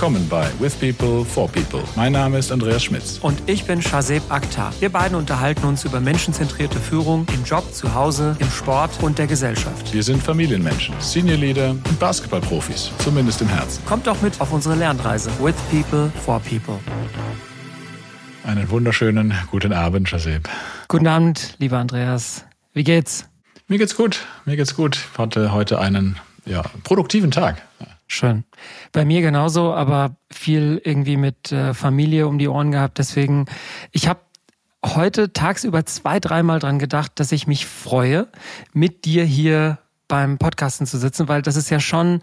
willkommen bei With People for People. Mein Name ist Andreas Schmitz. Und ich bin Shazeb Akhtar. Wir beiden unterhalten uns über menschenzentrierte Führung im Job, zu Hause, im Sport und der Gesellschaft. Wir sind Familienmenschen, Senior Leader und Basketballprofis, zumindest im Herzen. Kommt doch mit auf unsere Lernreise With People for People. Einen wunderschönen guten Abend, Shazeb. Guten Abend, lieber Andreas. Wie geht's? Mir geht's gut. Mir geht's gut. Ich hatte heute einen ja, produktiven Tag. Schön. Bei mir genauso, aber viel irgendwie mit äh, Familie um die Ohren gehabt. Deswegen, ich habe heute tagsüber zwei, dreimal dran gedacht, dass ich mich freue, mit dir hier beim Podcasten zu sitzen, weil das ist ja schon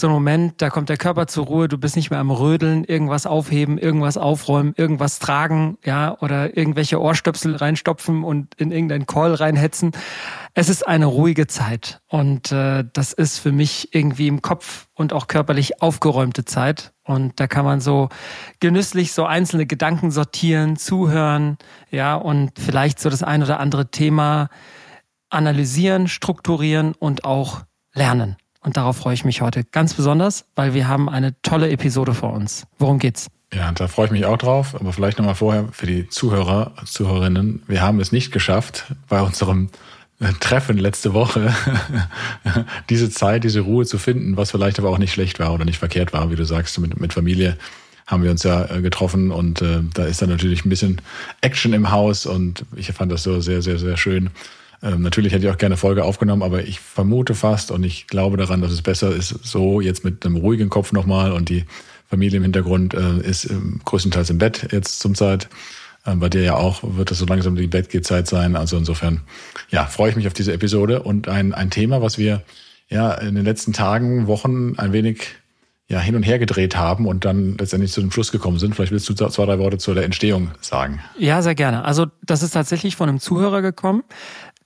so ein Moment, da kommt der Körper zur Ruhe, du bist nicht mehr am Rödeln, irgendwas aufheben, irgendwas aufräumen, irgendwas tragen, ja, oder irgendwelche Ohrstöpsel reinstopfen und in irgendein Call reinhetzen. Es ist eine ruhige Zeit und äh, das ist für mich irgendwie im Kopf und auch körperlich aufgeräumte Zeit und da kann man so genüsslich so einzelne Gedanken sortieren, zuhören, ja, und vielleicht so das ein oder andere Thema analysieren, strukturieren und auch lernen. Und darauf freue ich mich heute ganz besonders, weil wir haben eine tolle Episode vor uns. Worum geht's? Ja, da freue ich mich auch drauf. Aber vielleicht nochmal vorher für die Zuhörer, Zuhörerinnen. Wir haben es nicht geschafft, bei unserem äh, Treffen letzte Woche diese Zeit, diese Ruhe zu finden, was vielleicht aber auch nicht schlecht war oder nicht verkehrt war, wie du sagst, mit, mit Familie haben wir uns ja äh, getroffen und äh, da ist dann natürlich ein bisschen Action im Haus und ich fand das so sehr, sehr, sehr schön. Ähm, natürlich hätte ich auch gerne Folge aufgenommen, aber ich vermute fast und ich glaube daran, dass es besser ist, so jetzt mit einem ruhigen Kopf nochmal und die Familie im Hintergrund äh, ist äh, größtenteils im Bett jetzt zum Zeit. Äh, bei dir ja auch wird das so langsam die Bettgehzeit sein. Also insofern, ja, freue ich mich auf diese Episode und ein, ein Thema, was wir ja in den letzten Tagen, Wochen ein wenig ja, hin und her gedreht haben und dann letztendlich zu dem Schluss gekommen sind. Vielleicht willst du zwei, drei Worte zu der Entstehung sagen. Ja, sehr gerne. Also das ist tatsächlich von einem Zuhörer gekommen,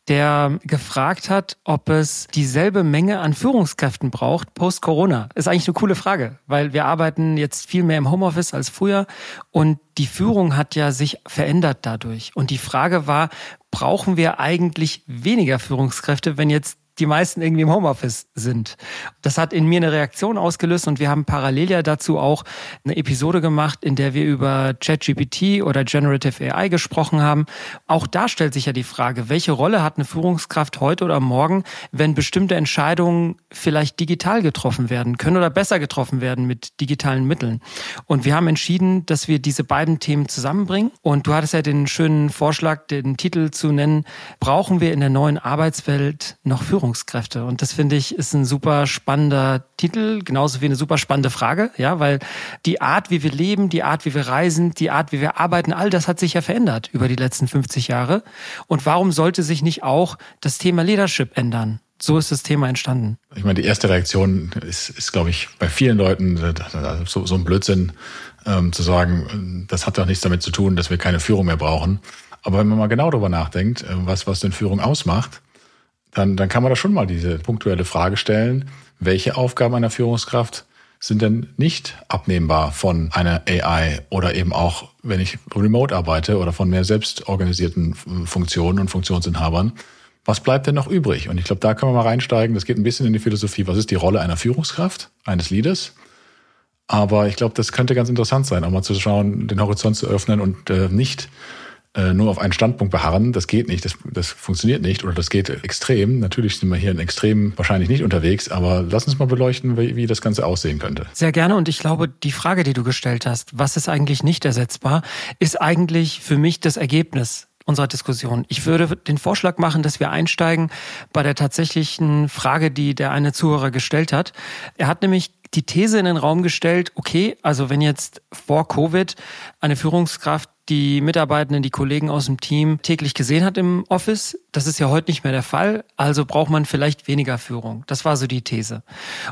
der gefragt hat, ob es dieselbe Menge an Führungskräften braucht post-Corona. Ist eigentlich eine coole Frage, weil wir arbeiten jetzt viel mehr im Homeoffice als früher und die Führung hat ja sich verändert dadurch. Und die Frage war, brauchen wir eigentlich weniger Führungskräfte, wenn jetzt die meisten irgendwie im Homeoffice sind. Das hat in mir eine Reaktion ausgelöst und wir haben parallel ja dazu auch eine Episode gemacht, in der wir über ChatGPT oder Generative AI gesprochen haben. Auch da stellt sich ja die Frage, welche Rolle hat eine Führungskraft heute oder morgen, wenn bestimmte Entscheidungen vielleicht digital getroffen werden können oder besser getroffen werden mit digitalen Mitteln. Und wir haben entschieden, dass wir diese beiden Themen zusammenbringen. Und du hattest ja den schönen Vorschlag, den Titel zu nennen, brauchen wir in der neuen Arbeitswelt noch Führungskräfte? Führungskräfte. Und das finde ich ist ein super spannender Titel, genauso wie eine super spannende Frage, ja, weil die Art, wie wir leben, die Art, wie wir reisen, die Art, wie wir arbeiten, all das hat sich ja verändert über die letzten 50 Jahre. Und warum sollte sich nicht auch das Thema Leadership ändern? so ist das Thema entstanden. Ich meine, die erste Reaktion ist, ist glaube ich, bei vielen Leuten so, so ein Blödsinn ähm, zu sagen, das hat doch nichts damit zu tun, dass wir keine Führung mehr brauchen. Aber wenn man mal genau darüber nachdenkt, äh, was, was denn Führung ausmacht, dann, dann kann man da schon mal diese punktuelle Frage stellen, welche Aufgaben einer Führungskraft sind denn nicht abnehmbar von einer AI oder eben auch, wenn ich remote arbeite oder von mehr selbstorganisierten Funktionen und Funktionsinhabern. Was bleibt denn noch übrig? Und ich glaube, da können wir mal reinsteigen. Das geht ein bisschen in die Philosophie. Was ist die Rolle einer Führungskraft, eines Leaders? Aber ich glaube, das könnte ganz interessant sein, auch mal zu schauen, den Horizont zu öffnen und äh, nicht äh, nur auf einen Standpunkt beharren, das geht nicht, das, das funktioniert nicht oder das geht extrem. Natürlich sind wir hier in Extrem wahrscheinlich nicht unterwegs, aber lass uns mal beleuchten, wie, wie das Ganze aussehen könnte. Sehr gerne und ich glaube, die Frage, die du gestellt hast, was ist eigentlich nicht ersetzbar, ist eigentlich für mich das Ergebnis unserer Diskussion. Ich würde den Vorschlag machen, dass wir einsteigen bei der tatsächlichen Frage, die der eine Zuhörer gestellt hat. Er hat nämlich die These in den Raum gestellt, okay, also wenn jetzt vor Covid eine Führungskraft die Mitarbeitenden, die Kollegen aus dem Team täglich gesehen hat im Office. Das ist ja heute nicht mehr der Fall. Also braucht man vielleicht weniger Führung. Das war so die These.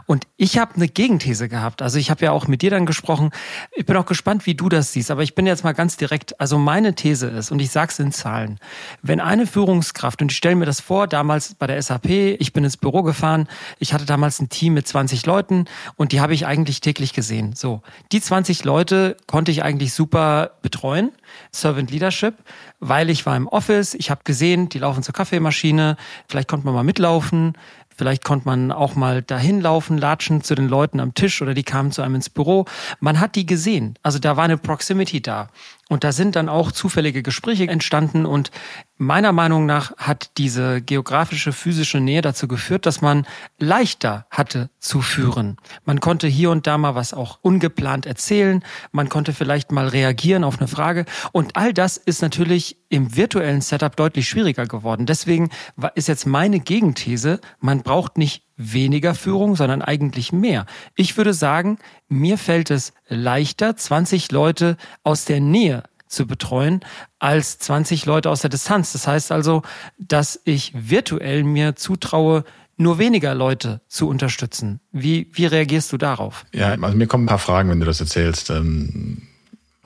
Und ich habe eine Gegenthese gehabt. Also ich habe ja auch mit dir dann gesprochen. Ich bin auch gespannt, wie du das siehst. Aber ich bin jetzt mal ganz direkt. Also meine These ist, und ich sage es in Zahlen, wenn eine Führungskraft, und ich stelle mir das vor, damals bei der SAP, ich bin ins Büro gefahren, ich hatte damals ein Team mit 20 Leuten und die habe ich eigentlich täglich gesehen. So, die 20 Leute konnte ich eigentlich super betreuen Servant Leadership, weil ich war im Office, ich habe gesehen, die laufen zur Kaffeemaschine, vielleicht konnte man mal mitlaufen. Vielleicht konnte man auch mal dahin laufen, latschen zu den Leuten am Tisch oder die kamen zu einem ins Büro. Man hat die gesehen. Also da war eine Proximity da. Und da sind dann auch zufällige Gespräche entstanden und meiner Meinung nach hat diese geografische, physische Nähe dazu geführt, dass man leichter hatte zu führen. Man konnte hier und da mal was auch ungeplant erzählen, man konnte vielleicht mal reagieren auf eine Frage und all das ist natürlich im virtuellen Setup deutlich schwieriger geworden. Deswegen ist jetzt meine Gegenthese, man braucht nicht weniger Führung, sondern eigentlich mehr. Ich würde sagen, mir fällt es leichter, 20 Leute aus der Nähe zu betreuen, als 20 Leute aus der Distanz. Das heißt also, dass ich virtuell mir zutraue, nur weniger Leute zu unterstützen. Wie, wie reagierst du darauf? Ja, also mir kommen ein paar Fragen, wenn du das erzählst. Ähm,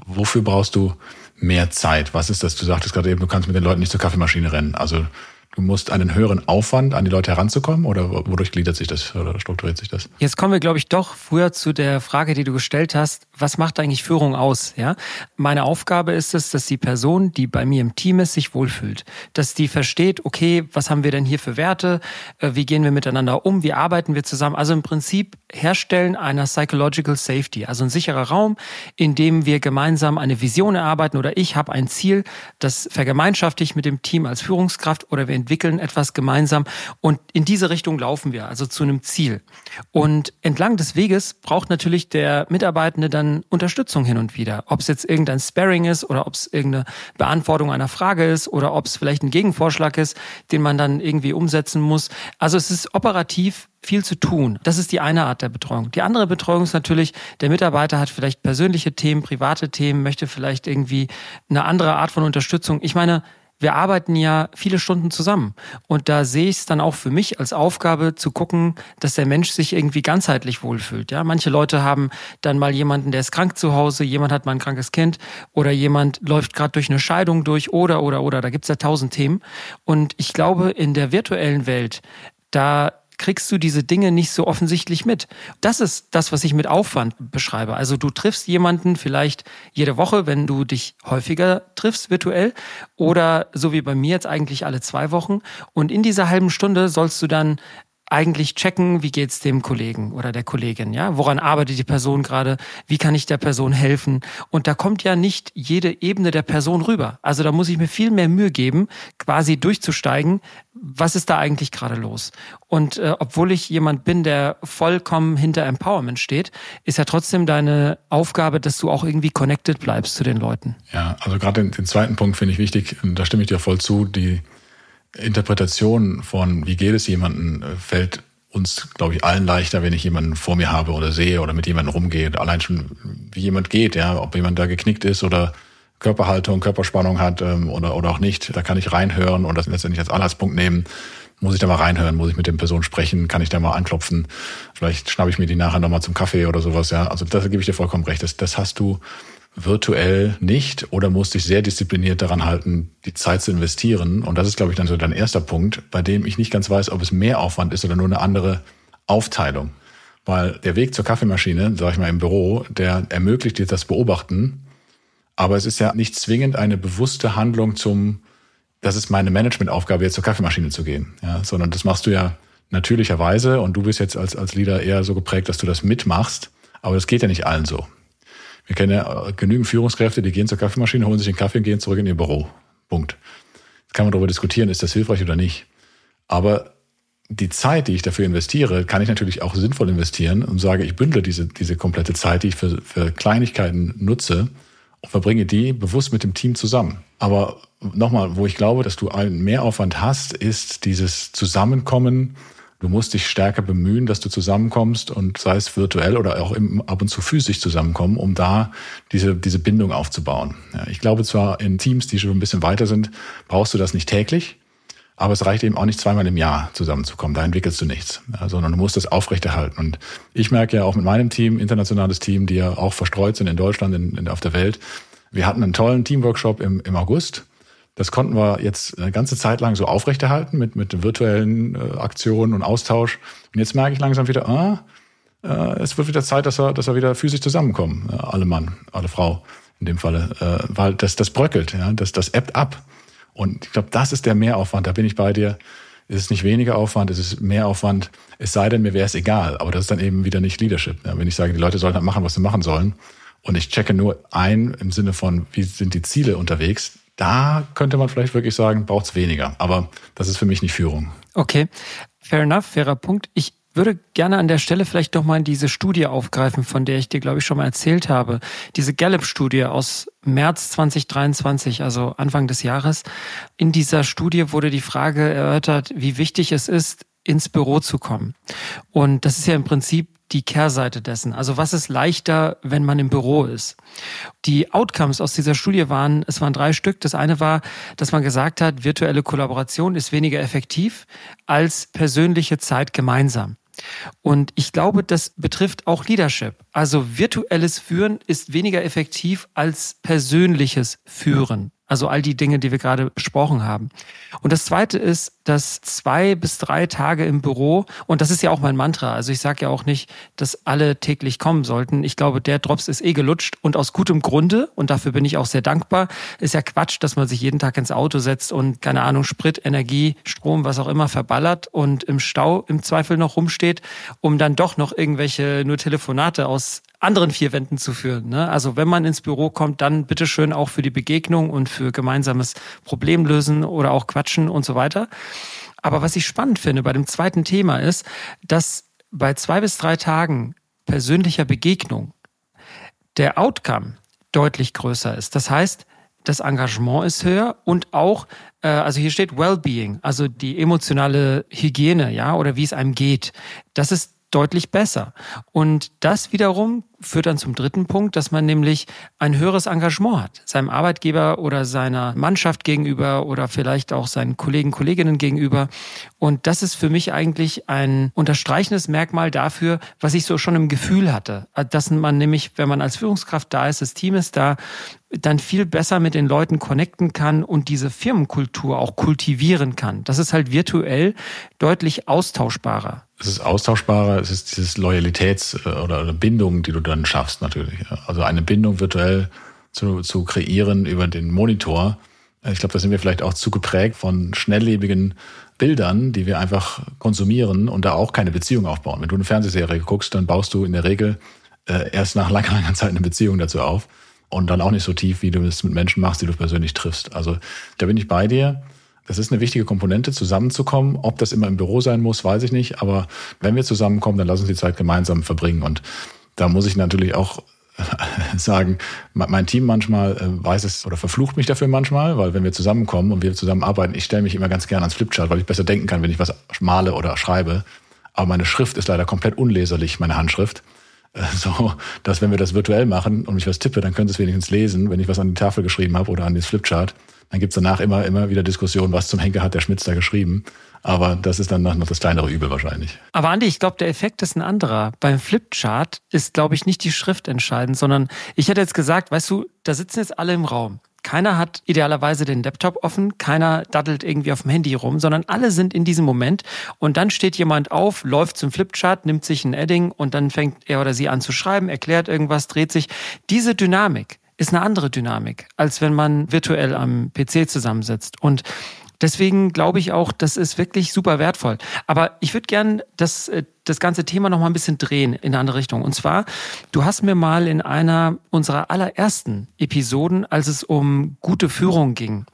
wofür brauchst du mehr Zeit? Was ist das? Du sagtest gerade eben, du kannst mit den Leuten nicht zur Kaffeemaschine rennen. Also Du musst einen höheren Aufwand, an die Leute heranzukommen oder wodurch gliedert sich das oder strukturiert sich das? Jetzt kommen wir, glaube ich, doch früher zu der Frage, die du gestellt hast. Was macht eigentlich Führung aus? Ja, meine Aufgabe ist es, dass die Person, die bei mir im Team ist, sich wohlfühlt, dass die versteht, okay, was haben wir denn hier für Werte? Äh, wie gehen wir miteinander um? Wie arbeiten wir zusammen? Also im Prinzip Herstellen einer Psychological Safety, also ein sicherer Raum, in dem wir gemeinsam eine Vision erarbeiten oder ich habe ein Ziel, das vergemeinschaft ich mit dem Team als Führungskraft oder wir entwickeln etwas gemeinsam und in diese Richtung laufen wir, also zu einem Ziel. Und entlang des Weges braucht natürlich der Mitarbeitende dann Unterstützung hin und wieder. Ob es jetzt irgendein Sparring ist oder ob es irgendeine Beantwortung einer Frage ist oder ob es vielleicht ein Gegenvorschlag ist, den man dann irgendwie umsetzen muss. Also es ist operativ viel zu tun. Das ist die eine Art der Betreuung. Die andere Betreuung ist natürlich, der Mitarbeiter hat vielleicht persönliche Themen, private Themen, möchte vielleicht irgendwie eine andere Art von Unterstützung. Ich meine, wir arbeiten ja viele Stunden zusammen. Und da sehe ich es dann auch für mich als Aufgabe zu gucken, dass der Mensch sich irgendwie ganzheitlich wohlfühlt. Ja, manche Leute haben dann mal jemanden, der ist krank zu Hause, jemand hat mal ein krankes Kind oder jemand läuft gerade durch eine Scheidung durch oder, oder, oder. Da gibt's ja tausend Themen. Und ich glaube, in der virtuellen Welt, da kriegst du diese Dinge nicht so offensichtlich mit. Das ist das, was ich mit Aufwand beschreibe. Also du triffst jemanden vielleicht jede Woche, wenn du dich häufiger triffst virtuell oder so wie bei mir jetzt eigentlich alle zwei Wochen. Und in dieser halben Stunde sollst du dann eigentlich checken, wie geht's dem Kollegen oder der Kollegin, ja? Woran arbeitet die Person gerade? Wie kann ich der Person helfen? Und da kommt ja nicht jede Ebene der Person rüber. Also da muss ich mir viel mehr Mühe geben, quasi durchzusteigen, was ist da eigentlich gerade los? Und äh, obwohl ich jemand bin, der vollkommen hinter Empowerment steht, ist ja trotzdem deine Aufgabe, dass du auch irgendwie connected bleibst zu den Leuten. Ja, also gerade den, den zweiten Punkt finde ich wichtig, da stimme ich dir voll zu, die Interpretation von, wie geht es jemandem, äh, fällt uns, glaube ich, allen leichter, wenn ich jemanden vor mir habe oder sehe oder mit jemandem rumgehe. Allein schon, wie jemand geht, ja, ob jemand da geknickt ist oder Körperhaltung, Körperspannung hat ähm, oder, oder auch nicht. Da kann ich reinhören und das letztendlich als Anhaltspunkt nehmen. Muss ich da mal reinhören? Muss ich mit der Person sprechen? Kann ich da mal anklopfen? Vielleicht schnappe ich mir die nachher nochmal zum Kaffee oder sowas, ja. Also das gebe ich dir vollkommen recht. Das, das hast du virtuell nicht oder musst dich sehr diszipliniert daran halten, die Zeit zu investieren. Und das ist, glaube ich, dann so dein erster Punkt, bei dem ich nicht ganz weiß, ob es mehr Aufwand ist oder nur eine andere Aufteilung. Weil der Weg zur Kaffeemaschine, sage ich mal im Büro, der ermöglicht dir das Beobachten. Aber es ist ja nicht zwingend eine bewusste Handlung zum, das ist meine Managementaufgabe, jetzt zur Kaffeemaschine zu gehen. Ja, sondern das machst du ja natürlicherweise und du bist jetzt als, als Leader eher so geprägt, dass du das mitmachst. Aber das geht ja nicht allen so. Wir kennen ja genügend Führungskräfte, die gehen zur Kaffeemaschine, holen sich den Kaffee und gehen zurück in ihr Büro. Punkt. Jetzt kann man darüber diskutieren, ist das hilfreich oder nicht. Aber die Zeit, die ich dafür investiere, kann ich natürlich auch sinnvoll investieren und sage, ich bündle diese, diese komplette Zeit, die ich für, für Kleinigkeiten nutze und verbringe die bewusst mit dem Team zusammen. Aber nochmal, wo ich glaube, dass du einen Mehraufwand hast, ist dieses Zusammenkommen Du musst dich stärker bemühen, dass du zusammenkommst und sei es virtuell oder auch im, ab und zu physisch zusammenkommen, um da diese, diese Bindung aufzubauen. Ja, ich glaube zwar in Teams, die schon ein bisschen weiter sind, brauchst du das nicht täglich, aber es reicht eben auch nicht zweimal im Jahr zusammenzukommen. Da entwickelst du nichts, ja, sondern du musst das aufrechterhalten. Und ich merke ja auch mit meinem Team, internationales Team, die ja auch verstreut sind in Deutschland, in, in, auf der Welt. Wir hatten einen tollen Teamworkshop im, im August das konnten wir jetzt eine ganze Zeit lang so aufrechterhalten mit, mit virtuellen äh, Aktionen und Austausch. Und jetzt merke ich langsam wieder, ah, äh, es wird wieder Zeit, dass wir, dass wir wieder physisch zusammenkommen. Äh, alle Mann, alle Frau in dem Falle. Äh, weil das, das bröckelt, ja, das, das ebbt ab. Und ich glaube, das ist der Mehraufwand, da bin ich bei dir. ist es nicht weniger Aufwand, ist es mehr Aufwand, es sei denn, mir wäre es egal. Aber das ist dann eben wieder nicht Leadership. Ja, wenn ich sage, die Leute sollen halt machen, was sie machen sollen und ich checke nur ein im Sinne von, wie sind die Ziele unterwegs, da könnte man vielleicht wirklich sagen, braucht es weniger. Aber das ist für mich nicht Führung. Okay, fair enough, fairer Punkt. Ich würde gerne an der Stelle vielleicht doch mal diese Studie aufgreifen, von der ich dir, glaube ich, schon mal erzählt habe. Diese Gallup-Studie aus März 2023, also Anfang des Jahres. In dieser Studie wurde die Frage erörtert, wie wichtig es ist, ins Büro zu kommen. Und das ist ja im Prinzip die Kehrseite dessen. Also was ist leichter, wenn man im Büro ist? Die Outcomes aus dieser Studie waren, es waren drei Stück. Das eine war, dass man gesagt hat, virtuelle Kollaboration ist weniger effektiv als persönliche Zeit gemeinsam. Und ich glaube, das betrifft auch Leadership. Also virtuelles Führen ist weniger effektiv als persönliches Führen. Also all die Dinge, die wir gerade besprochen haben. Und das Zweite ist, dass zwei bis drei Tage im Büro, und das ist ja auch mein Mantra, also ich sage ja auch nicht, dass alle täglich kommen sollten. Ich glaube, der Drops ist eh gelutscht und aus gutem Grunde, und dafür bin ich auch sehr dankbar, ist ja Quatsch, dass man sich jeden Tag ins Auto setzt und, keine Ahnung, Sprit, Energie, Strom, was auch immer verballert und im Stau im Zweifel noch rumsteht, um dann doch noch irgendwelche nur Telefonate aus anderen vier Wänden zu führen. Ne? Also wenn man ins Büro kommt, dann bitteschön auch für die Begegnung und für gemeinsames Problemlösen oder auch Quatschen und so weiter. Aber was ich spannend finde bei dem zweiten Thema ist, dass bei zwei bis drei Tagen persönlicher Begegnung der Outcome deutlich größer ist. Das heißt, das Engagement ist höher und auch, äh, also hier steht Wellbeing, also die emotionale Hygiene, ja, oder wie es einem geht. Das ist deutlich besser. Und das wiederum führt dann zum dritten Punkt, dass man nämlich ein höheres Engagement hat, seinem Arbeitgeber oder seiner Mannschaft gegenüber oder vielleicht auch seinen Kollegen, Kolleginnen gegenüber. Und das ist für mich eigentlich ein unterstreichendes Merkmal dafür, was ich so schon im Gefühl hatte, dass man nämlich, wenn man als Führungskraft da ist, das Team ist da, dann viel besser mit den Leuten connecten kann und diese Firmenkultur auch kultivieren kann. Das ist halt virtuell deutlich austauschbarer. Es ist austauschbarer, es ist dieses Loyalitäts- äh, oder Bindung, die du dann schaffst natürlich. Also eine Bindung virtuell zu, zu kreieren über den Monitor. Ich glaube, da sind wir vielleicht auch zu geprägt von schnelllebigen Bildern, die wir einfach konsumieren und da auch keine Beziehung aufbauen. Wenn du eine Fernsehserie guckst, dann baust du in der Regel äh, erst nach langer, langer Zeit eine Beziehung dazu auf und dann auch nicht so tief, wie du es mit Menschen machst, die du persönlich triffst. Also da bin ich bei dir. Das ist eine wichtige Komponente, zusammenzukommen. Ob das immer im Büro sein muss, weiß ich nicht. Aber wenn wir zusammenkommen, dann lass uns die Zeit gemeinsam verbringen. Und da muss ich natürlich auch sagen, mein Team manchmal äh, weiß es oder verflucht mich dafür manchmal, weil wenn wir zusammenkommen und wir zusammen arbeiten, ich stelle mich immer ganz gerne ans Flipchart, weil ich besser denken kann, wenn ich was male oder schreibe. Aber meine Schrift ist leider komplett unleserlich, meine Handschrift. Äh, so, dass wenn wir das virtuell machen und ich was tippe, dann können Sie es wenigstens lesen, wenn ich was an die Tafel geschrieben habe oder an das Flipchart. Dann gibt's danach immer, immer wieder Diskussionen, was zum Henker hat der Schmitz da geschrieben. Aber das ist dann noch das kleinere Übel wahrscheinlich. Aber Andi, ich glaube, der Effekt ist ein anderer. Beim Flipchart ist, glaube ich, nicht die Schrift entscheidend, sondern ich hätte jetzt gesagt, weißt du, da sitzen jetzt alle im Raum. Keiner hat idealerweise den Laptop offen, keiner daddelt irgendwie auf dem Handy rum, sondern alle sind in diesem Moment und dann steht jemand auf, läuft zum Flipchart, nimmt sich ein Edding und dann fängt er oder sie an zu schreiben, erklärt irgendwas, dreht sich. Diese Dynamik ist eine andere Dynamik, als wenn man virtuell am PC zusammensitzt. Und Deswegen glaube ich auch, das ist wirklich super wertvoll. Aber ich würde gern das äh, das ganze Thema noch mal ein bisschen drehen in eine andere Richtung. Und zwar, du hast mir mal in einer unserer allerersten Episoden, als es um gute Führung ging,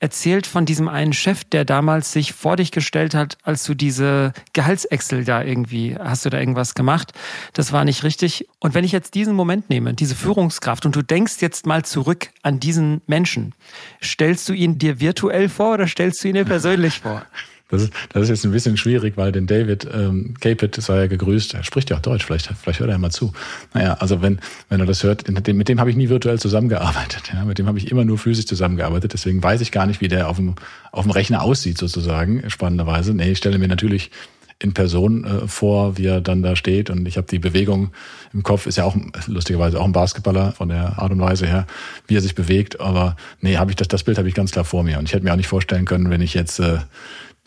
erzählt von diesem einen Chef, der damals sich vor dich gestellt hat, als du diese Gehaltsexcel da irgendwie, hast du da irgendwas gemacht? Das war nicht richtig. Und wenn ich jetzt diesen Moment nehme, diese Führungskraft, und du denkst jetzt mal zurück an diesen Menschen, stellst du ihn dir virtuell vor oder stellst du ihn dir persönlich vor? Das ist, das ist jetzt ein bisschen schwierig, weil den David ähm, Capit sei ja gegrüßt. Er spricht ja auch Deutsch, vielleicht, vielleicht hört er ja mal zu. Naja, also wenn, wenn er das hört, mit dem, mit dem habe ich nie virtuell zusammengearbeitet. Ja, mit dem habe ich immer nur physisch zusammengearbeitet. Deswegen weiß ich gar nicht, wie der auf dem, auf dem Rechner aussieht, sozusagen, spannenderweise. Nee, ich stelle mir natürlich in Person äh, vor, wie er dann da steht. Und ich habe die Bewegung im Kopf, ist ja auch lustigerweise auch ein Basketballer von der Art und Weise her, wie er sich bewegt. Aber nee, habe ich das, das Bild habe ich ganz klar vor mir. Und ich hätte mir auch nicht vorstellen können, wenn ich jetzt äh,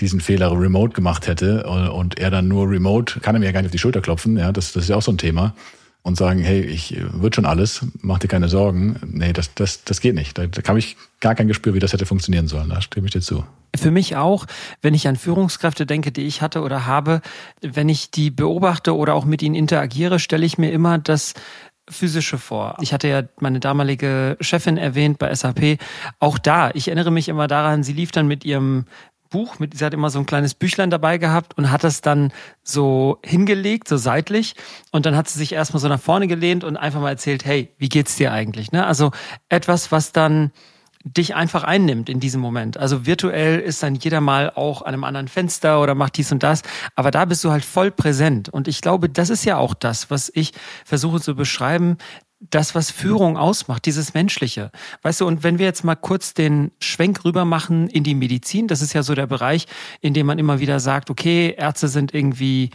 diesen Fehler remote gemacht hätte und er dann nur remote, kann er mir ja gar nicht auf die Schulter klopfen, ja, das, das ist ja auch so ein Thema. Und sagen, hey, ich wird schon alles, mach dir keine Sorgen. Nee, das, das, das geht nicht. Da, da habe ich gar kein Gespür, wie das hätte funktionieren sollen. Da stimme ich dir zu. Für mich auch, wenn ich an Führungskräfte denke, die ich hatte oder habe, wenn ich die beobachte oder auch mit ihnen interagiere, stelle ich mir immer das physische vor. Ich hatte ja meine damalige Chefin erwähnt bei SAP. Auch da, ich erinnere mich immer daran, sie lief dann mit ihrem Buch, mit, sie hat immer so ein kleines Büchlein dabei gehabt und hat das dann so hingelegt, so seitlich. Und dann hat sie sich erstmal so nach vorne gelehnt und einfach mal erzählt, hey, wie geht's dir eigentlich? Ne? Also etwas, was dann dich einfach einnimmt in diesem Moment. Also virtuell ist dann jeder mal auch an einem anderen Fenster oder macht dies und das, aber da bist du halt voll präsent. Und ich glaube, das ist ja auch das, was ich versuche zu beschreiben, das, was Führung ausmacht, dieses Menschliche. Weißt du, und wenn wir jetzt mal kurz den Schwenk rüber machen in die Medizin, das ist ja so der Bereich, in dem man immer wieder sagt, okay, Ärzte sind irgendwie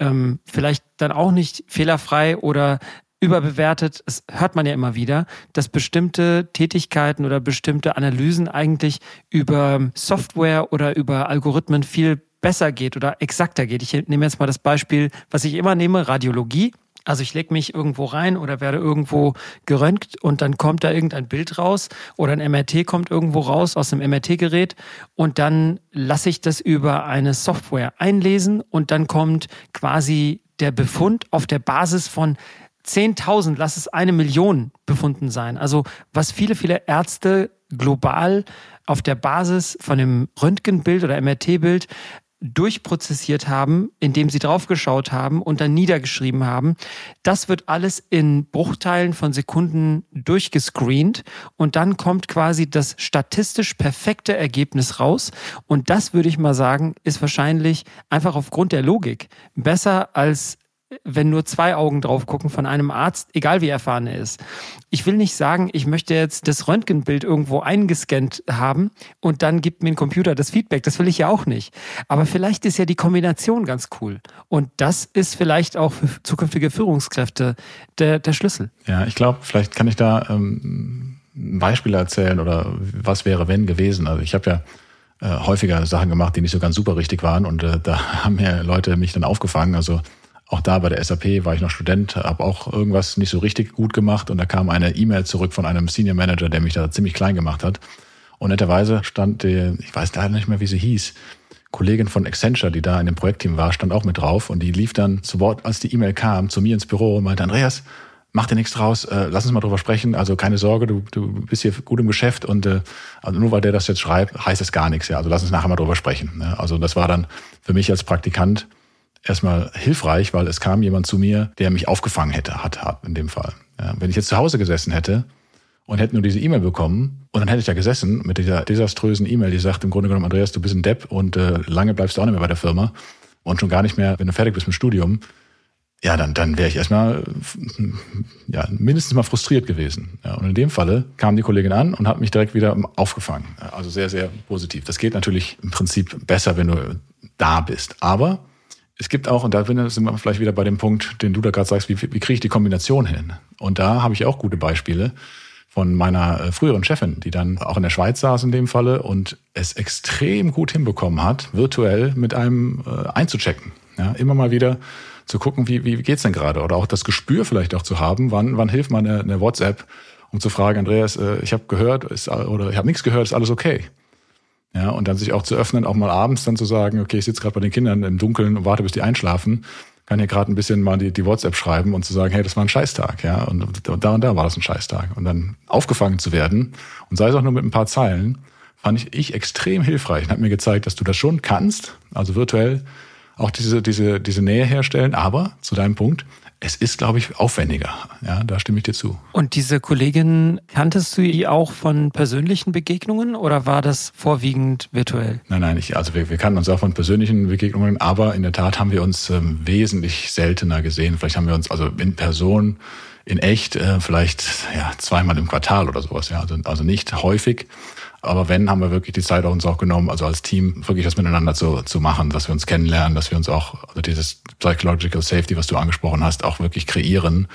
ähm, vielleicht dann auch nicht fehlerfrei oder überbewertet. Es hört man ja immer wieder, dass bestimmte Tätigkeiten oder bestimmte Analysen eigentlich über Software oder über Algorithmen viel besser geht oder exakter geht. Ich nehme jetzt mal das Beispiel, was ich immer nehme, Radiologie. Also ich lege mich irgendwo rein oder werde irgendwo geröntgt und dann kommt da irgendein Bild raus oder ein MRT kommt irgendwo raus aus dem MRT-Gerät und dann lasse ich das über eine Software einlesen und dann kommt quasi der Befund auf der Basis von 10.000, lass es eine Million befunden sein. Also was viele, viele Ärzte global auf der Basis von dem Röntgenbild oder MRT-Bild durchprozessiert haben, indem sie draufgeschaut haben und dann niedergeschrieben haben. Das wird alles in Bruchteilen von Sekunden durchgescreent und dann kommt quasi das statistisch perfekte Ergebnis raus. Und das würde ich mal sagen, ist wahrscheinlich einfach aufgrund der Logik besser als wenn nur zwei Augen drauf gucken von einem Arzt, egal wie erfahren er ist. Ich will nicht sagen, ich möchte jetzt das Röntgenbild irgendwo eingescannt haben und dann gibt mir ein Computer das Feedback. Das will ich ja auch nicht. Aber vielleicht ist ja die Kombination ganz cool. Und das ist vielleicht auch für zukünftige Führungskräfte der, der Schlüssel. Ja, ich glaube, vielleicht kann ich da ähm, Beispiel erzählen oder was wäre, wenn gewesen. Also ich habe ja äh, häufiger Sachen gemacht, die nicht so ganz super richtig waren und äh, da haben ja Leute mich dann aufgefangen. Also auch da bei der SAP war ich noch Student, habe auch irgendwas nicht so richtig gut gemacht und da kam eine E-Mail zurück von einem Senior Manager, der mich da ziemlich klein gemacht hat. Und netterweise stand die, ich weiß leider nicht mehr, wie sie hieß, Kollegin von Accenture, die da in dem Projektteam war, stand auch mit drauf und die lief dann zu Wort, als die E-Mail kam, zu mir ins Büro und meinte, Andreas, mach dir nichts draus, äh, lass uns mal drüber sprechen. Also keine Sorge, du, du bist hier gut im Geschäft und äh, also nur weil der das jetzt schreibt, heißt es gar nichts. Ja, also lass uns nachher mal drüber sprechen. Ne? Also das war dann für mich als Praktikant erstmal hilfreich, weil es kam jemand zu mir, der mich aufgefangen hätte, hat, hat in dem Fall. Ja, wenn ich jetzt zu Hause gesessen hätte und hätte nur diese E-Mail bekommen und dann hätte ich da gesessen mit dieser desaströsen E-Mail, die sagt im Grunde genommen, Andreas, du bist ein Depp und äh, lange bleibst du auch nicht mehr bei der Firma und schon gar nicht mehr, wenn du fertig bist mit dem Studium, ja, dann, dann wäre ich erstmal ja, mindestens mal frustriert gewesen. Ja, und in dem Falle kam die Kollegin an und hat mich direkt wieder aufgefangen. Also sehr, sehr positiv. Das geht natürlich im Prinzip besser, wenn du da bist. Aber es gibt auch, und da sind wir vielleicht wieder bei dem Punkt, den du da gerade sagst, wie, wie kriege ich die Kombination hin? Und da habe ich auch gute Beispiele von meiner äh, früheren Chefin, die dann auch in der Schweiz saß in dem Falle und es extrem gut hinbekommen hat, virtuell mit einem äh, einzuchecken. Ja, immer mal wieder zu gucken, wie, wie geht's denn gerade? Oder auch das Gespür vielleicht auch zu haben, wann, wann hilft man eine, eine WhatsApp, um zu fragen, Andreas, äh, ich habe gehört, ist, oder ich habe nichts gehört, ist alles okay? Ja, und dann sich auch zu öffnen, auch mal abends dann zu sagen, okay, ich sitze gerade bei den Kindern im Dunkeln und warte, bis die einschlafen, kann hier gerade ein bisschen mal die, die WhatsApp schreiben und zu sagen, hey, das war ein Scheißtag, ja, und da und da war das ein Scheißtag. Und dann aufgefangen zu werden und sei es auch nur mit ein paar Zeilen, fand ich, ich extrem hilfreich und hat mir gezeigt, dass du das schon kannst, also virtuell auch diese, diese, diese Nähe herstellen, aber zu deinem Punkt, es ist, glaube ich, aufwendiger. Ja, da stimme ich dir zu. Und diese Kollegin, kanntest du die auch von persönlichen Begegnungen oder war das vorwiegend virtuell? Nein, nein, ich, also wir, wir kannten uns auch von persönlichen Begegnungen, aber in der Tat haben wir uns ähm, wesentlich seltener gesehen. Vielleicht haben wir uns also in Person, in echt, äh, vielleicht ja, zweimal im Quartal oder sowas. Ja, also, also nicht häufig. Aber wenn, haben wir wirklich die Zeit uns auch genommen, also als Team wirklich das miteinander zu, zu machen, dass wir uns kennenlernen, dass wir uns auch, also dieses Psychological Safety, was du angesprochen hast, auch wirklich kreieren,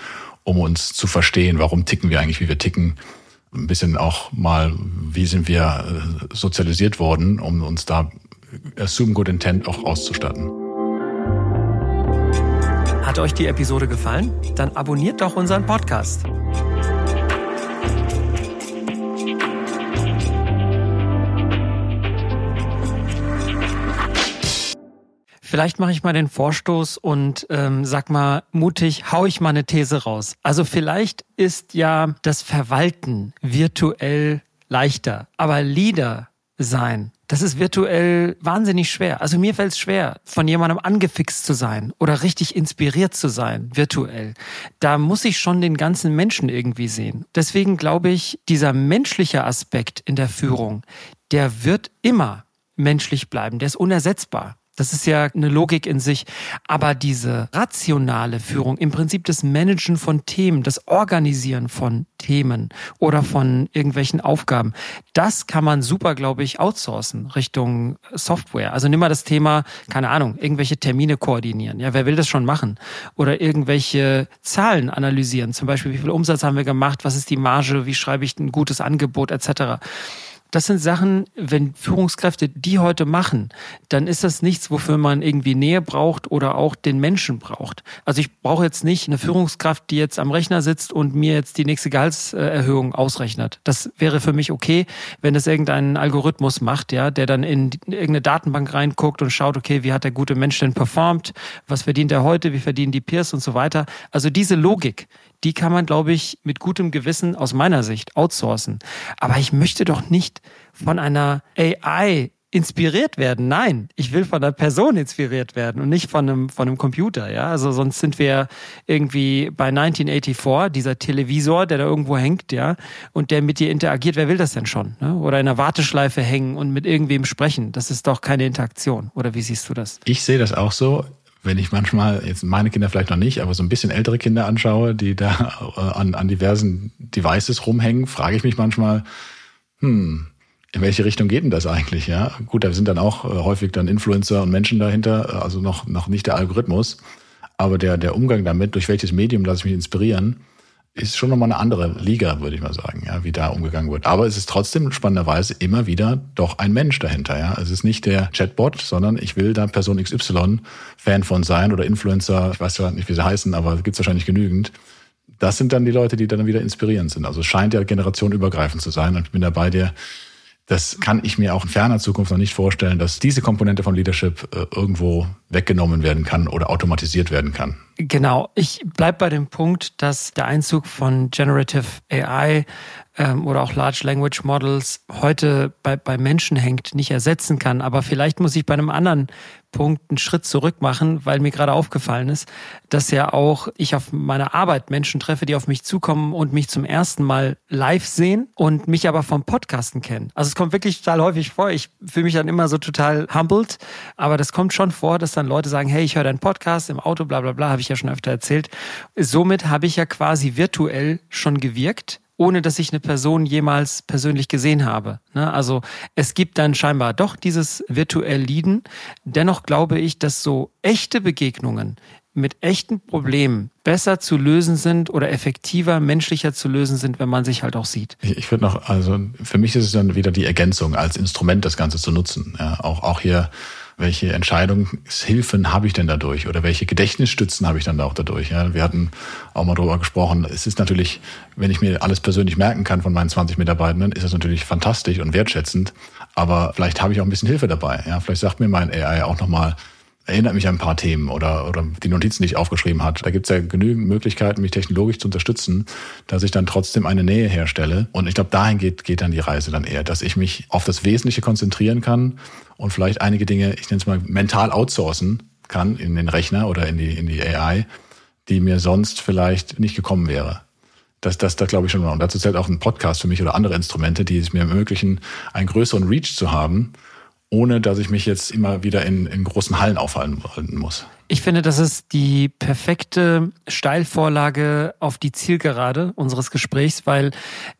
um uns zu verstehen, warum ticken wir eigentlich, wie wir ticken. Ein bisschen auch mal, wie sind wir äh, sozialisiert worden, um uns da Assume Good Intent auch auszustatten. Hat euch die Episode gefallen? Dann abonniert doch unseren Podcast. Vielleicht mache ich mal den Vorstoß und ähm, sag mal mutig, hau ich mal eine These raus. Also vielleicht ist ja das Verwalten virtuell leichter, aber Leader sein das ist virtuell wahnsinnig schwer. Also mir fällt es schwer, von jemandem angefixt zu sein oder richtig inspiriert zu sein, virtuell. Da muss ich schon den ganzen Menschen irgendwie sehen. Deswegen glaube ich, dieser menschliche Aspekt in der Führung, der wird immer menschlich bleiben, der ist unersetzbar. Das ist ja eine Logik in sich. Aber diese rationale Führung, im Prinzip das Managen von Themen, das Organisieren von Themen oder von irgendwelchen Aufgaben, das kann man super, glaube ich, outsourcen Richtung Software. Also nimm mal das Thema, keine Ahnung, irgendwelche Termine koordinieren. Ja, wer will das schon machen? Oder irgendwelche Zahlen analysieren. Zum Beispiel, wie viel Umsatz haben wir gemacht? Was ist die Marge? Wie schreibe ich ein gutes Angebot etc.? Das sind Sachen, wenn Führungskräfte die heute machen, dann ist das nichts, wofür man irgendwie Nähe braucht oder auch den Menschen braucht. Also ich brauche jetzt nicht eine Führungskraft, die jetzt am Rechner sitzt und mir jetzt die nächste Gehaltserhöhung ausrechnet. Das wäre für mich okay, wenn das irgendein Algorithmus macht, ja, der dann in irgendeine Datenbank reinguckt und schaut, okay, wie hat der gute Mensch denn performt? Was verdient er heute? Wie verdienen die Peers und so weiter? Also diese Logik, die kann man, glaube ich, mit gutem Gewissen aus meiner Sicht outsourcen. Aber ich möchte doch nicht von einer AI inspiriert werden. Nein, ich will von einer Person inspiriert werden und nicht von einem, von einem Computer. Ja, also sonst sind wir irgendwie bei 1984, dieser Televisor, der da irgendwo hängt, ja, und der mit dir interagiert. Wer will das denn schon? Ne? Oder in einer Warteschleife hängen und mit irgendwem sprechen. Das ist doch keine Interaktion. Oder wie siehst du das? Ich sehe das auch so wenn ich manchmal, jetzt meine Kinder vielleicht noch nicht, aber so ein bisschen ältere Kinder anschaue, die da äh, an, an diversen Devices rumhängen, frage ich mich manchmal, hm, in welche Richtung geht denn das eigentlich? Ja, gut, da sind dann auch äh, häufig dann Influencer und Menschen dahinter, äh, also noch, noch nicht der Algorithmus, aber der, der Umgang damit, durch welches Medium lasse ich mich inspirieren, ist schon nochmal eine andere Liga, würde ich mal sagen, ja, wie da umgegangen wird. Aber es ist trotzdem spannenderweise immer wieder doch ein Mensch dahinter. Ja. Es ist nicht der Chatbot, sondern ich will da Person XY Fan von sein oder Influencer, ich weiß ja nicht, wie sie heißen, aber gibt es wahrscheinlich genügend. Das sind dann die Leute, die dann wieder inspirierend sind. Also es scheint ja generationenübergreifend zu sein. Und ich bin da bei dir, das kann ich mir auch in ferner Zukunft noch nicht vorstellen, dass diese Komponente von Leadership äh, irgendwo weggenommen werden kann oder automatisiert werden kann. Genau. Ich bleibe bei dem Punkt, dass der Einzug von Generative AI ähm, oder auch Large Language Models heute bei, bei Menschen hängt, nicht ersetzen kann. Aber vielleicht muss ich bei einem anderen Punkt einen Schritt zurück machen, weil mir gerade aufgefallen ist, dass ja auch ich auf meiner Arbeit Menschen treffe, die auf mich zukommen und mich zum ersten Mal live sehen und mich aber vom Podcasten kennen. Also es kommt wirklich total häufig vor. Ich fühle mich dann immer so total humbled, aber das kommt schon vor, dass dann Leute sagen, hey, ich höre deinen Podcast im Auto, bla bla bla, habe ich ja schon öfter erzählt. Somit habe ich ja quasi virtuell schon gewirkt ohne dass ich eine Person jemals persönlich gesehen habe. Ne? Also es gibt dann scheinbar doch dieses virtuell Lieden. Dennoch glaube ich, dass so echte Begegnungen mit echten Problemen besser zu lösen sind oder effektiver, menschlicher zu lösen sind, wenn man sich halt auch sieht. Ich, würde noch, also für mich ist es dann wieder die Ergänzung als Instrument, das Ganze zu nutzen. Ja, auch, auch hier welche Entscheidungshilfen habe ich denn dadurch oder welche Gedächtnisstützen habe ich dann auch dadurch? Ja, wir hatten auch mal darüber gesprochen. Es ist natürlich, wenn ich mir alles persönlich merken kann von meinen 20 Mitarbeitenden, ist das natürlich fantastisch und wertschätzend. Aber vielleicht habe ich auch ein bisschen Hilfe dabei. Ja, vielleicht sagt mir mein AI auch nochmal, erinnert mich an ein paar Themen oder, oder die Notizen, die ich aufgeschrieben hat. Da gibt es ja genügend Möglichkeiten, mich technologisch zu unterstützen, dass ich dann trotzdem eine Nähe herstelle. Und ich glaube, dahin geht, geht dann die Reise dann eher, dass ich mich auf das Wesentliche konzentrieren kann und vielleicht einige Dinge, ich nenne es mal, mental outsourcen kann in den Rechner oder in die, in die AI, die mir sonst vielleicht nicht gekommen wäre. Das, das, das glaube ich schon. Und dazu zählt auch ein Podcast für mich oder andere Instrumente, die es mir ermöglichen, einen größeren Reach zu haben ohne dass ich mich jetzt immer wieder in, in großen Hallen aufhalten muss. Ich finde, das ist die perfekte Steilvorlage auf die Zielgerade unseres Gesprächs, weil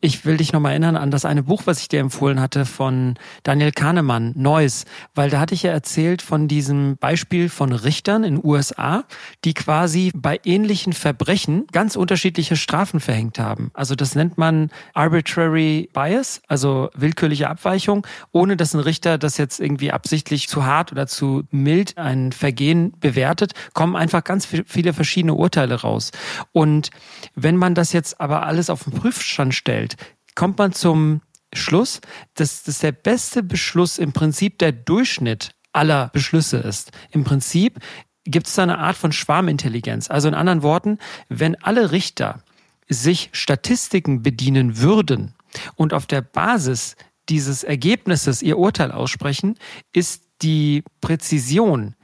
ich will dich nochmal erinnern an das eine Buch, was ich dir empfohlen hatte von Daniel Kahnemann, Neues, weil da hatte ich ja erzählt von diesem Beispiel von Richtern in USA, die quasi bei ähnlichen Verbrechen ganz unterschiedliche Strafen verhängt haben. Also das nennt man arbitrary bias, also willkürliche Abweichung, ohne dass ein Richter das jetzt irgendwie absichtlich zu hart oder zu mild ein Vergehen bewertet bewertet, kommen einfach ganz viele verschiedene Urteile raus. Und wenn man das jetzt aber alles auf den Prüfstand stellt, kommt man zum Schluss, dass das der beste Beschluss im Prinzip der Durchschnitt aller Beschlüsse ist. Im Prinzip gibt es da eine Art von Schwarmintelligenz. Also in anderen Worten, wenn alle Richter sich Statistiken bedienen würden und auf der Basis dieses Ergebnisses ihr Urteil aussprechen, ist die Präzision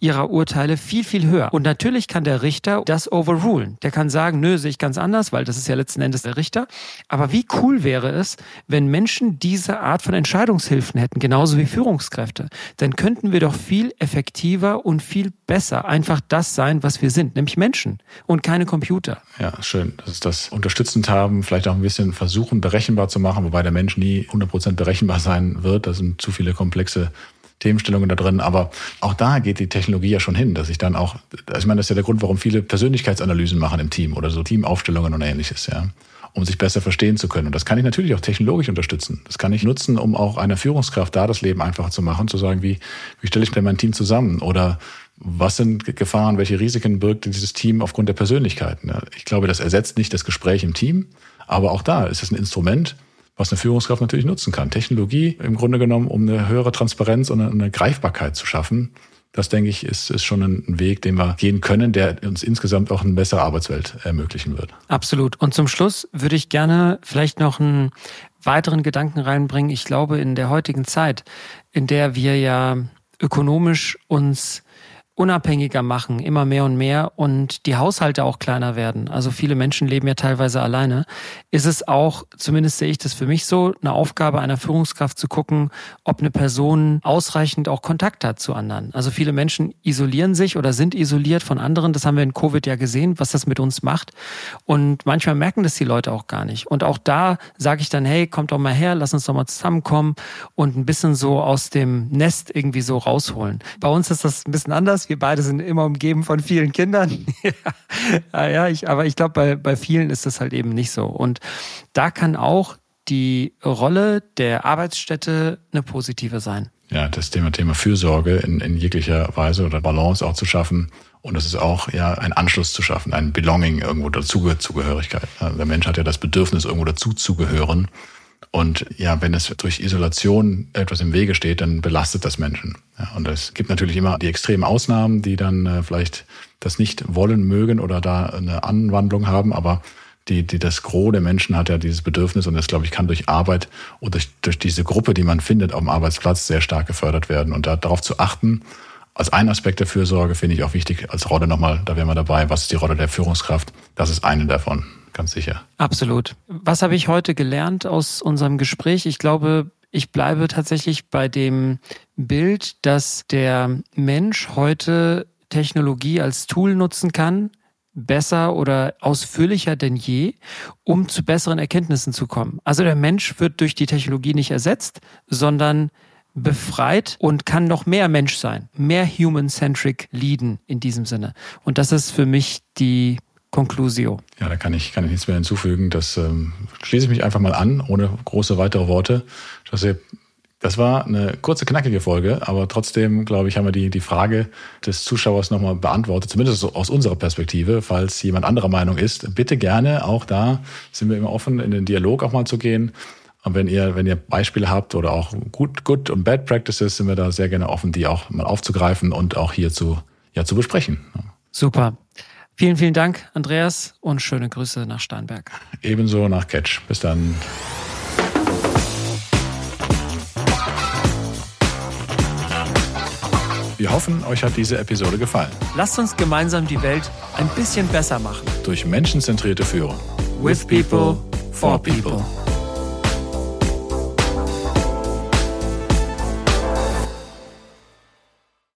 ihrer Urteile viel, viel höher. Und natürlich kann der Richter das overrulen. Der kann sagen, nö, sehe ich ganz anders, weil das ist ja letzten Endes der Richter. Aber wie cool wäre es, wenn Menschen diese Art von Entscheidungshilfen hätten, genauso wie Führungskräfte? Dann könnten wir doch viel effektiver und viel besser einfach das sein, was wir sind, nämlich Menschen und keine Computer. Ja, schön. Das ist das unterstützend haben, vielleicht auch ein bisschen versuchen, berechenbar zu machen, wobei der Mensch nie 100% berechenbar sein wird. Da sind zu viele komplexe Themenstellungen da drin. Aber auch da geht die Technologie ja schon hin, dass ich dann auch, also ich meine, das ist ja der Grund, warum viele Persönlichkeitsanalysen machen im Team oder so Teamaufstellungen und ähnliches, ja um sich besser verstehen zu können. Und das kann ich natürlich auch technologisch unterstützen. Das kann ich nutzen, um auch einer Führungskraft da das Leben einfacher zu machen, zu sagen, wie, wie stelle ich denn mein Team zusammen? Oder was sind Gefahren, welche Risiken birgt dieses Team aufgrund der Persönlichkeiten? Ich glaube, das ersetzt nicht das Gespräch im Team, aber auch da ist es ein Instrument, was eine Führungskraft natürlich nutzen kann. Technologie im Grunde genommen, um eine höhere Transparenz und eine Greifbarkeit zu schaffen. Das, denke ich, ist, ist schon ein Weg, den wir gehen können, der uns insgesamt auch eine bessere Arbeitswelt ermöglichen wird. Absolut. Und zum Schluss würde ich gerne vielleicht noch einen weiteren Gedanken reinbringen. Ich glaube, in der heutigen Zeit, in der wir ja ökonomisch uns unabhängiger machen, immer mehr und mehr und die Haushalte auch kleiner werden. Also viele Menschen leben ja teilweise alleine. Ist es auch, zumindest sehe ich das für mich so, eine Aufgabe einer Führungskraft zu gucken, ob eine Person ausreichend auch Kontakt hat zu anderen. Also viele Menschen isolieren sich oder sind isoliert von anderen. Das haben wir in Covid ja gesehen, was das mit uns macht. Und manchmal merken das die Leute auch gar nicht. Und auch da sage ich dann, hey, kommt doch mal her, lass uns doch mal zusammenkommen und ein bisschen so aus dem Nest irgendwie so rausholen. Bei uns ist das ein bisschen anders wir beide sind immer umgeben von vielen Kindern. ja, ja, ich, aber ich glaube, bei, bei vielen ist das halt eben nicht so. Und da kann auch die Rolle der Arbeitsstätte eine positive sein. Ja, das Thema, Thema Fürsorge in, in jeglicher Weise oder Balance auch zu schaffen. Und das ist auch ja ein Anschluss zu schaffen, ein Belonging irgendwo dazu, Zugehörigkeit. Der Mensch hat ja das Bedürfnis, irgendwo dazu zu gehören. Und ja, wenn es durch Isolation etwas im Wege steht, dann belastet das Menschen. Ja, und es gibt natürlich immer die extremen Ausnahmen, die dann äh, vielleicht das nicht wollen mögen oder da eine Anwandlung haben, aber die, die, das Gros der Menschen hat ja dieses Bedürfnis und das, glaube ich, kann durch Arbeit und durch, durch diese Gruppe, die man findet auf dem Arbeitsplatz, sehr stark gefördert werden. Und da, darauf zu achten, als ein Aspekt der Fürsorge finde ich auch wichtig, als Rolle nochmal, da wären wir dabei, was ist die Rolle der Führungskraft? Das ist eine davon ganz sicher. Absolut. Was habe ich heute gelernt aus unserem Gespräch? Ich glaube, ich bleibe tatsächlich bei dem Bild, dass der Mensch heute Technologie als Tool nutzen kann, besser oder ausführlicher denn je, um zu besseren Erkenntnissen zu kommen. Also der Mensch wird durch die Technologie nicht ersetzt, sondern befreit und kann noch mehr Mensch sein, mehr human-centric leaden in diesem Sinne. Und das ist für mich die Conclusio. Ja, da kann ich, kann ich nichts mehr hinzufügen. Das ähm, schließe ich mich einfach mal an, ohne große weitere Worte. Das war eine kurze, knackige Folge, aber trotzdem, glaube ich, haben wir die, die Frage des Zuschauers nochmal beantwortet, zumindest aus unserer Perspektive. Falls jemand anderer Meinung ist, bitte gerne, auch da sind wir immer offen, in den Dialog auch mal zu gehen. Und wenn ihr, wenn ihr Beispiele habt oder auch gut, good und bad practices, sind wir da sehr gerne offen, die auch mal aufzugreifen und auch hier zu, ja, zu besprechen. Super. Vielen, vielen Dank, Andreas, und schöne Grüße nach Steinberg. Ebenso nach Catch. Bis dann. Wir hoffen, euch hat diese Episode gefallen. Lasst uns gemeinsam die Welt ein bisschen besser machen. Durch menschenzentrierte Führung. With people, for people.